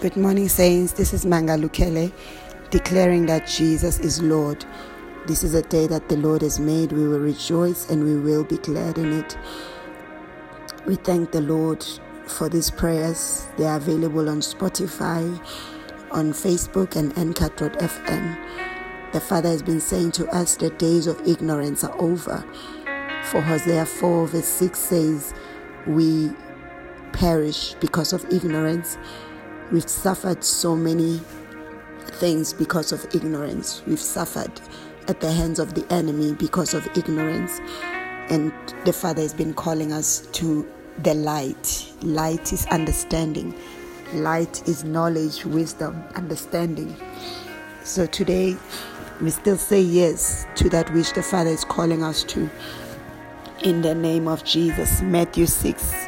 Good morning, Saints. This is Manga Lukele declaring that Jesus is Lord. This is a day that the Lord has made. We will rejoice and we will be glad in it. We thank the Lord for these prayers. They are available on Spotify, on Facebook, and Anchor.fm. The Father has been saying to us the days of ignorance are over. For Hosea 4, verse 6 says, We perish because of ignorance. We've suffered so many things because of ignorance. We've suffered at the hands of the enemy because of ignorance. And the Father has been calling us to the light. Light is understanding, light is knowledge, wisdom, understanding. So today, we still say yes to that which the Father is calling us to. In the name of Jesus, Matthew 6,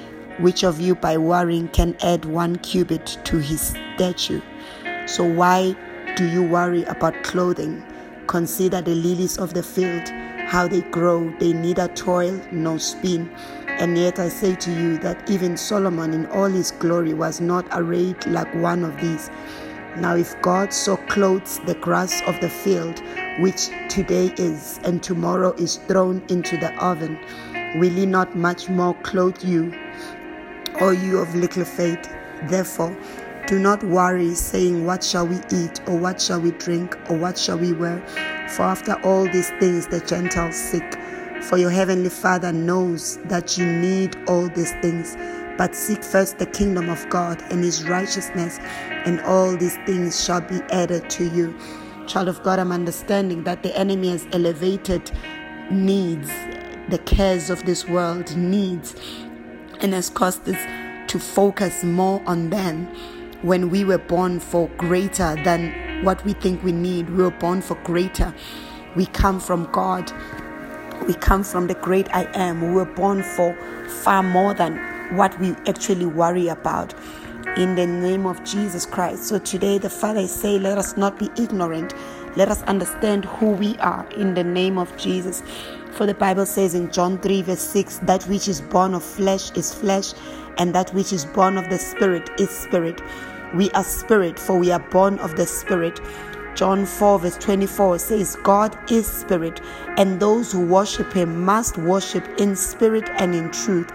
Which of you by worrying can add one cubit to his stature? So why do you worry about clothing? Consider the lilies of the field, how they grow, they neither toil nor spin. And yet I say to you that even Solomon in all his glory was not arrayed like one of these. Now, if God so clothes the grass of the field, which today is and tomorrow is thrown into the oven, will he not much more clothe you, O you of little faith. Therefore, do not worry, saying, What shall we eat, or what shall we drink, or what shall we wear? For after all these things the Gentiles seek. For your heavenly Father knows that you need all these things. But seek first the kingdom of God and his righteousness, and all these things shall be added to you. Child of God, I'm understanding that the enemy has elevated needs, the cares of this world, needs and has caused us to focus more on them when we were born for greater than what we think we need. We were born for greater. We come from God. We come from the great I am. We were born for far more than what we actually worry about. In the name of Jesus Christ. So today, the Father is saying, let us not be ignorant. Let us understand who we are in the name of Jesus. For the Bible says in John 3, verse 6, that which is born of flesh is flesh, and that which is born of the Spirit is spirit. We are spirit, for we are born of the Spirit. John 4, verse 24 says, God is spirit, and those who worship him must worship in spirit and in truth.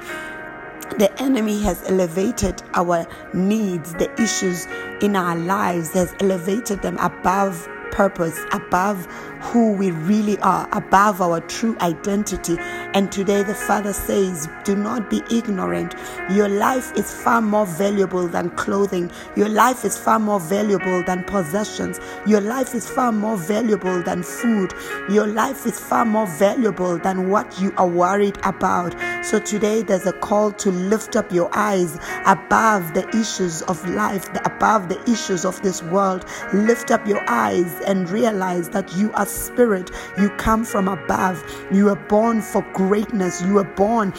The enemy has elevated our needs, the issues in our lives, has elevated them above purpose, above who we really are, above our true identity. And today the Father says, Do not be ignorant. Your life is far more valuable than clothing. Your life is far more valuable than possessions. Your life is far more valuable than food. Your life is far more valuable than what you are worried about. So today there's a call to lift up your eyes above the issues of life, above the issues of this world. Lift up your eyes and realize that you are spirit. You come from above. You are born for greatness. You are born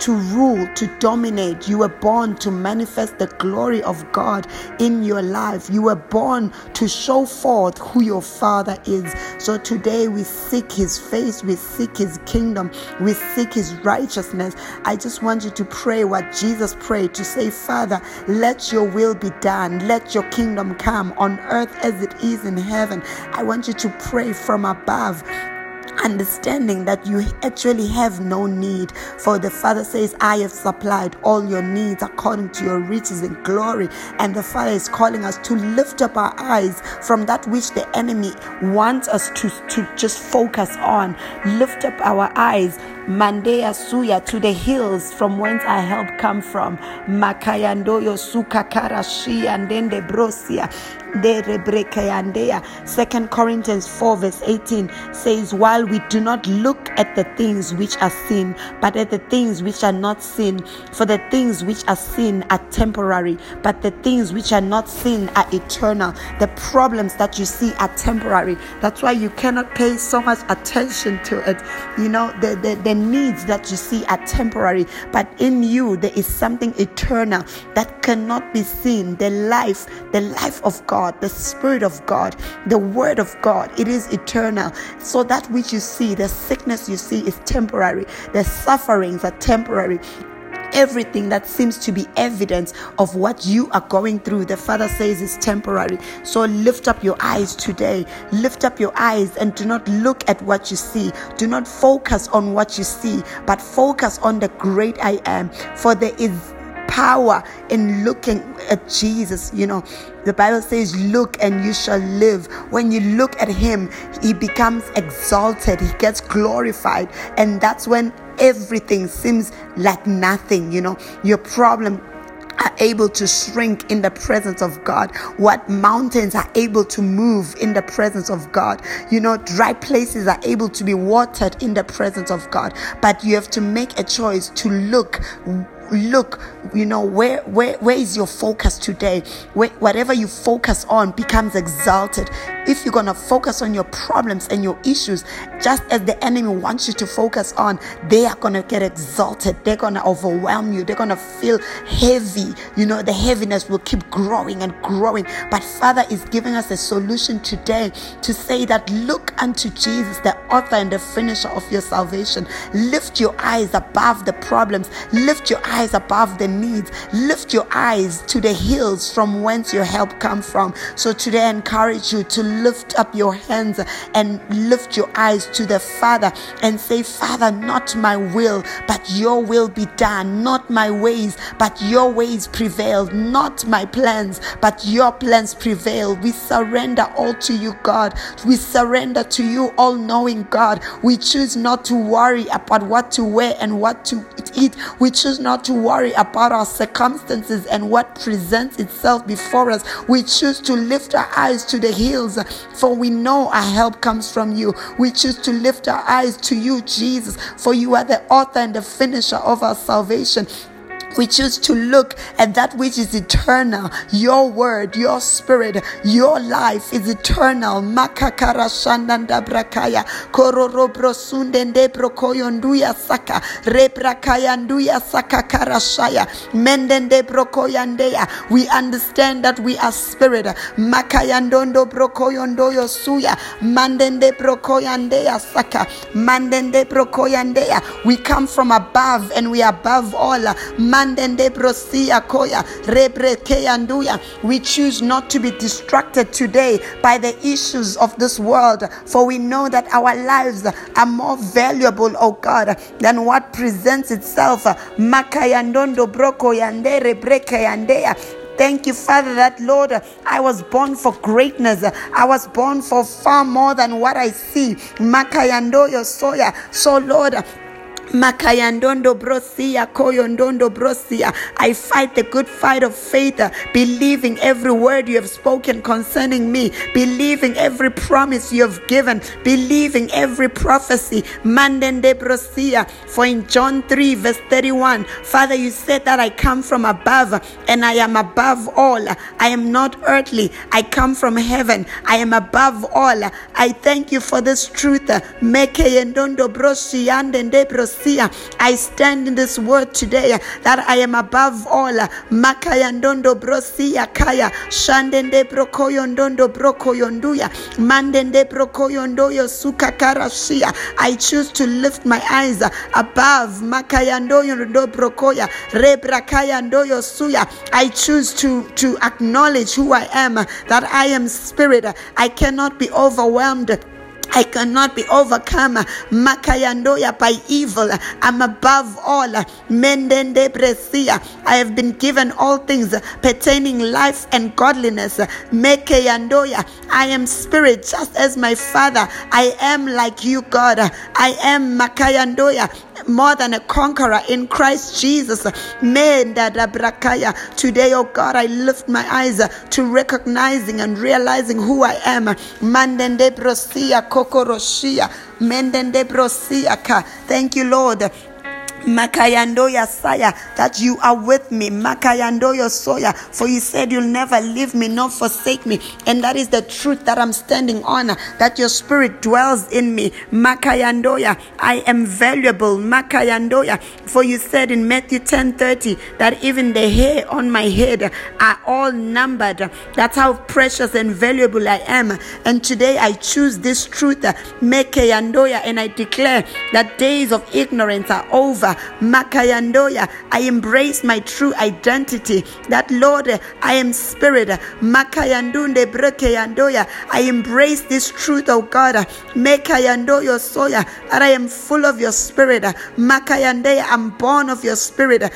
to rule, to dominate. You were born to manifest the glory of God in your life. You were born to show forth who your Father is. So today we seek His face, we seek His kingdom, we seek His righteousness. I just want you to pray what Jesus prayed to say, Father, let your will be done, let your kingdom come on earth as it is in heaven. I want you to pray from above understanding that you actually have no need. For the Father says, I have supplied all your needs according to your riches and glory. And the Father is calling us to lift up our eyes from that which the enemy wants us to, to just focus on. Lift up our eyes Mandea Suya to the hills from whence our help come from. Makayandoyo Sukakarashi and then the Brosia. Second Corinthians 4 verse 18 says, While we do not look at the things which are seen, but at the things which are not seen, for the things which are seen are temporary, but the things which are not seen are eternal. The problems that you see are temporary. That's why you cannot pay so much attention to it. You know, the, the, the needs that you see are temporary, but in you there is something eternal that cannot be seen. The life, the life of God God, the Spirit of God, the Word of God. It is eternal. So that which you see, the sickness you see is temporary, the sufferings are temporary everything that seems to be evidence of what you are going through, the Father says is temporary. So lift up your eyes today. Lift up your eyes and do not look at what you see. Do not focus on what you see, but focus on the great I am. For there is power in looking at Jesus. You know, the Bible says, Look and you shall live. When you look at Him, He becomes exalted, He gets glorified. And that's when everything seems like nothing. You know, your problem are able to shrink in the presence of God, what mountains are able to move in the presence of God. You know, dry places are able to be watered in the presence of God. But you have to make a choice to look look you know where where where is your focus today? Where, whatever you focus on becomes exalted. If you're to focus on your problems and your issues just as the enemy wants you to focus on they are to get exalted. They're to overwhelm you. They're to feel heavy. You know the heaviness will keep growing and growing. But father is giving us a solution today to say that look unto jesus the author and the finisher of your salvation. Lift your eyes above the problems. Lift your eyes eyes above the needs. Lift your eyes to the hills from whence your help come from. So today I encourage you to lift up your hands and lift your eyes to the Father and say, Father, not my will, but your will be done. Not my ways, but your ways prevail. Not my plans, but your plans prevail. We surrender all to you, God. We surrender to you, all knowing God. We choose not to worry about what to wear and what to eat. We choose not to worry about our circumstances and what presents itself before us. We choose to lift our eyes to the hills, for we know our help comes from you. We choose to lift our eyes to you, Jesus, for you are the author and the finisher of our salvation. We choose to look at that which is eternal. Your word, your spirit, your life is eternal. Makakara shandanda brakaya. Kororo brosundende brokoyonduya saka. Rebrakayanduya saka karashaya. Mendende brokoyandeya. We understand that we are spirit. Makayandondo brokoyondoyo suya. Mandende brokoyandeya saka. Mandende brokoyandeya. We come from above and we are above all. Man we choose not to be distracted today by the issues of this world, for we know that our lives are more valuable, oh God, than what presents itself. Thank you, Father, that Lord, I was born for greatness. I was born for far more than what I see. Makayandoyo soya. So, Lord, Makayandondo brosia, koyondondo brosia. I fight the good fight of faith, uh, believing every word you have spoken concerning me, believing every promise you have given, believing every prophecy. Mandende brosia. For in John 3, verse 31, Father, you said that I come from above and I am above all. I am not earthly, I come from heaven. I am above all. I thank you for this truth. Mekeyendondo brosia, brosia. I stand in this word today that I am above all. Makayandondo brosia kaya. Shandende brokoyondondo brokoyonduya. Mandende brokoyondoyo sukakarashia. I choose to lift my eyes above. Makayandoyo brokoya. Rebrakayandoyo suya. I choose to, to acknowledge who I am, that I am spirit. I cannot be overwhelmed I cannot be overcome. Makayandoya by evil. I'm above all. Mendende bresia. I have been given all things pertaining life and godliness. Mekeyandoya. I am spirit just as my father. I am like you, God. I am Makayandoya. More than a conqueror in Christ Jesus. Today, oh God, I lift my eyes to recognizing and realizing who I am. Thank you, Lord. Makayandoya Saya, that you are with me. Makayandoya Soya, for you said you'll never leave me nor forsake me. And that is the truth that I'm standing on, that your spirit dwells in me. Makayandoya, I am valuable. Makayandoya, for you said in Matthew 10 30 that even the hair on my head are all numbered. That's how precious and valuable I am. And today I choose this truth, Makayandoya, and I declare that days of ignorance are over. Makayandoya. I embrace my true identity. That Lord, I am spirit. Makayandunde brekeyandoya. I embrace this truth, oh God. Mekayandoyo soya. That I am full of your spirit. Makayandeya. I'm born of your spirit.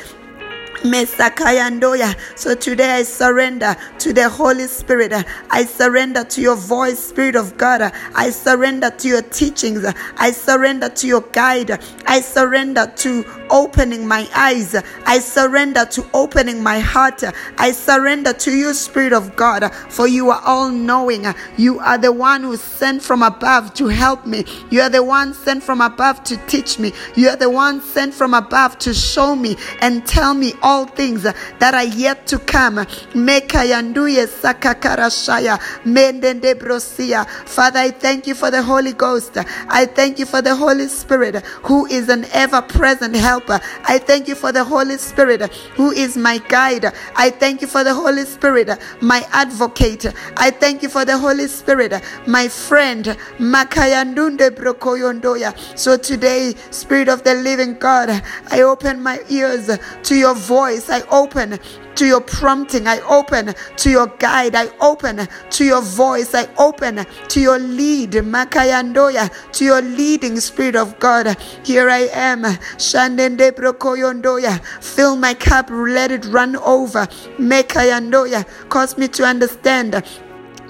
So today I surrender to the Holy Spirit. I surrender to your voice, Spirit of God. I surrender to your teachings. I surrender to your guide. I surrender to opening my eyes. I surrender to opening my heart. I surrender to you, Spirit of God, for you are all knowing. You are the one who sent from above to help me. You are the one sent from above to teach me. You are the one sent from above to show me and tell me all all things that are yet to come. Father, I thank you for the Holy Ghost. I thank you for the Holy Spirit who is an ever present helper. I thank you for the Holy Spirit who is my guide. I thank you for the Holy Spirit, my advocate. I thank you for the Holy Spirit, my friend. So today, Spirit of the living God, I open my ears to your voice voice. I open to your prompting. I open to your guide. I open to your voice. I open to your lead. Makayandoya, to your leading Spirit of God. Here I am. Shandende brokoyondoya. Fill my cup. Let it run over. Mekayandoya. Cause me to understand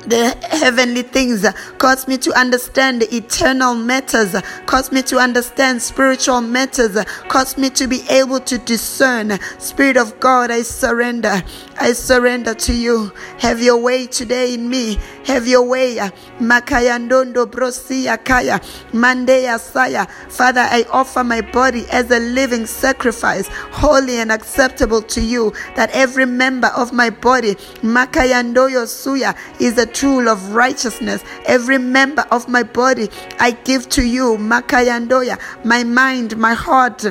the heavenly things cause me to understand eternal matters cause me to understand spiritual matters cause me to be able to discern. Spirit of god i surrender i surrender to you. Have your way today in me. Have your way. Makayandondo brosia kaya mandeya saya father i offer my body as a living sacrifice holy and acceptable to you that every member of my body makayandoyo suya is a tool of righteousness. Every member of my body I give to you, Makayandoya, my mind, my heart,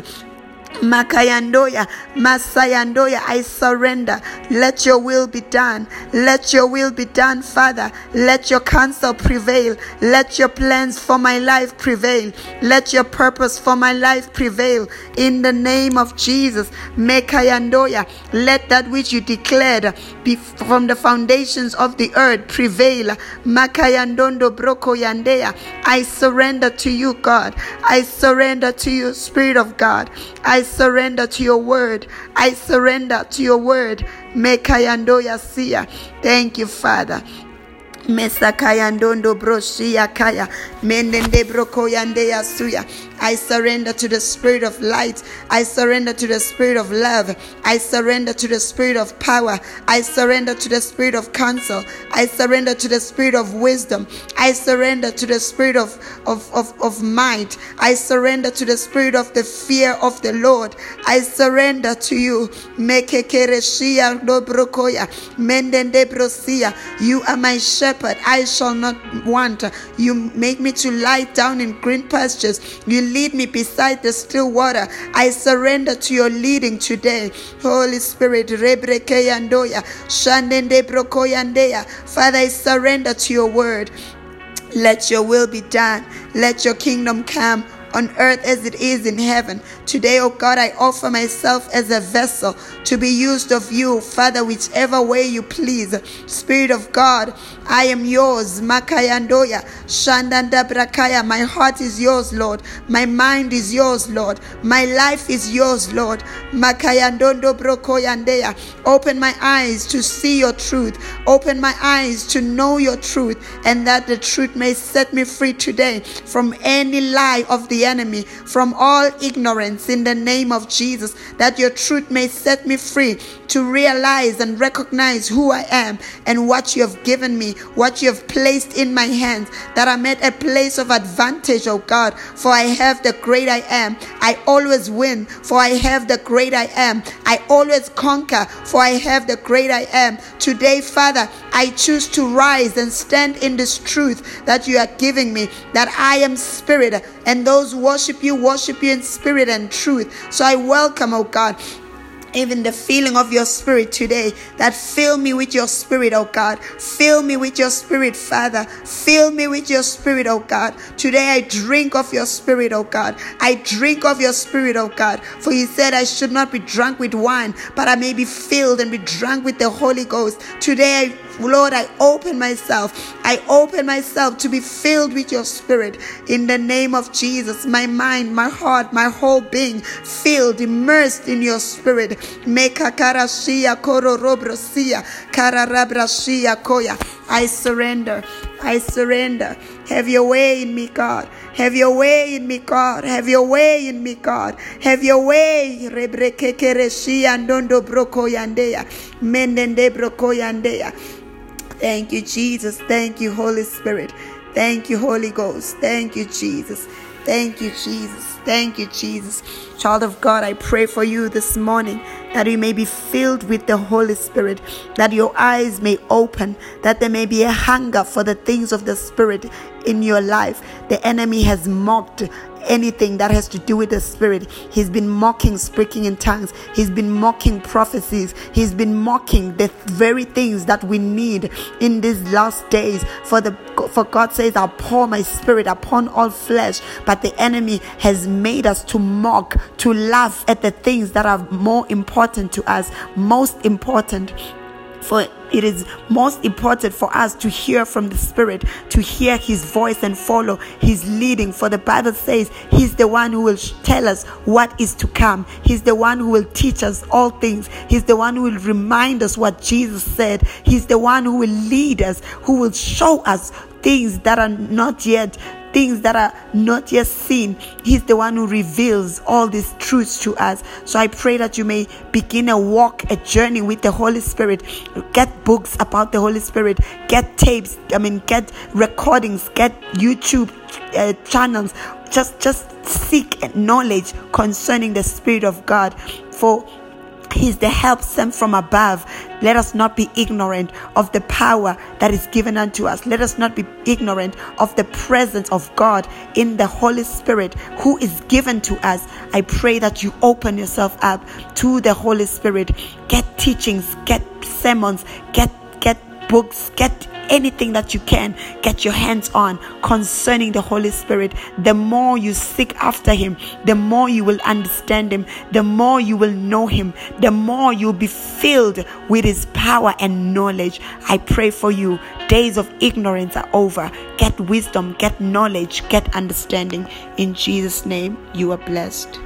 Makayandoya, Masayandoya, I surrender. Let your will be done. Let your will be done, Father. Let your counsel prevail. Let your plans for my life prevail. Let your purpose for my life prevail. In the name of Jesus, Mekayandoya, let that which you declared from the foundations of the earth prevail. Makayandondo broko yandea. I surrender to you, God. I surrender to you, Spirit of God. I surrender to your word. I surrender to your word. Mekayandoya sia. Thank you, Father. Mesakaya ndondo broshia kaya mendende brokoyande suya. I surrender to the spirit of light. I surrender to the spirit of love. I surrender to the spirit of power. I surrender to the spirit of counsel. I surrender to the spirit of wisdom. I surrender to the spirit of, of, of, of might. I surrender to the spirit of the fear of the Lord. I surrender to you. You are my shepherd. I shall not want. You make me to lie down in green pastures. You lead me beside the still water. I surrender to your leading today. Holy Spirit, Father, I surrender to your word. Let your will be done. Let your kingdom come on earth as it is in heaven. Today, O oh God, I offer myself as a vessel to be used of you, Father, whichever way you please. Spirit of God, I am yours. Makayandoya, Shandanda Brakaya. My heart is yours, Lord. My mind is yours, Lord. My life is yours, Lord. Makayandondo Brokoyandeya. Open my eyes to see your truth. Open my eyes to know your truth, and that the truth may set me free today from any lie of the enemy, from all ignorance in the name of Jesus, that your truth may set me free to realize and recognize who I am and what you have given me, what you have placed in my hands, that I'm at a place of advantage, oh God, for I have the great I am. I always win, for I have the great I am. I always conquer, for I have the great I am. Today, Father, I choose to rise and stand in this truth that you are giving me, that I am spirit, and those worship you worship you in spirit and truth. So I welcome, oh God, even the feeling of your spirit today that fill me with your spirit oh god. Fill me with your spirit father. Fill me with your spirit oh god. Today i drink of your spirit oh god. I drink of your spirit oh god. For you said i should not be drunk with wine but i may be filled and be drunk with the holy ghost. Today i Lord, I open myself. I open myself to be filled with your spirit in the name of Jesus. My mind, my heart, my whole being filled, immersed in your spirit. I surrender. I surrender. Have your way in me, God. Have your way in me, God. Have your way in me, God. Have your way. Mendende broko yandea. Thank you, Jesus. Thank you, Holy Spirit. Thank you, Holy Ghost. Thank you, Jesus. Thank you, Jesus. Thank you, Jesus. Child of God, I pray for you this morning that you may be filled with the Holy Spirit, that your eyes may open, that there may be a hunger for the things of the Spirit in your life. The enemy has mocked anything that has to do with the spirit. He's been mocking speaking in tongues. He's been mocking prophecies. He's been mocking the very things that we need in these last days. For the for God says, I'll pour my spirit upon all flesh. But the enemy has made us to mock, to laugh at the things that are more important to us, most important for it is most important for us to hear from the Spirit, to hear His voice and follow His leading. For the Bible says He's the one who will tell us what is to come. He's the one who will teach us all things. He's the one who will remind us what Jesus said. He's the one who will lead us, who will show us things that are not yet things that are not yet seen. He's the one who reveals all these truths to us. So I pray that you may begin a walk, a journey with the Holy Spirit. Get books about the Holy Spirit, get tapes, I mean, get recordings, get YouTube uh, channels. Just, just seek knowledge concerning the Spirit of God. For He's the help sent from above. Let us not be ignorant of the power that is given unto us. Let us not be ignorant of the presence of God in the Holy Spirit who is given to us. I pray that you open yourself up to the Holy Spirit. Get teachings, get sermons, get get books, get anything that you can get your hands on concerning the Holy Spirit. The more you seek after Him, the more you will understand Him, the more you will know Him, the more you'll be filled with His power and knowledge. I pray for you. Days of ignorance are over. Get wisdom, get knowledge, get understanding. In Jesus' name, you are blessed.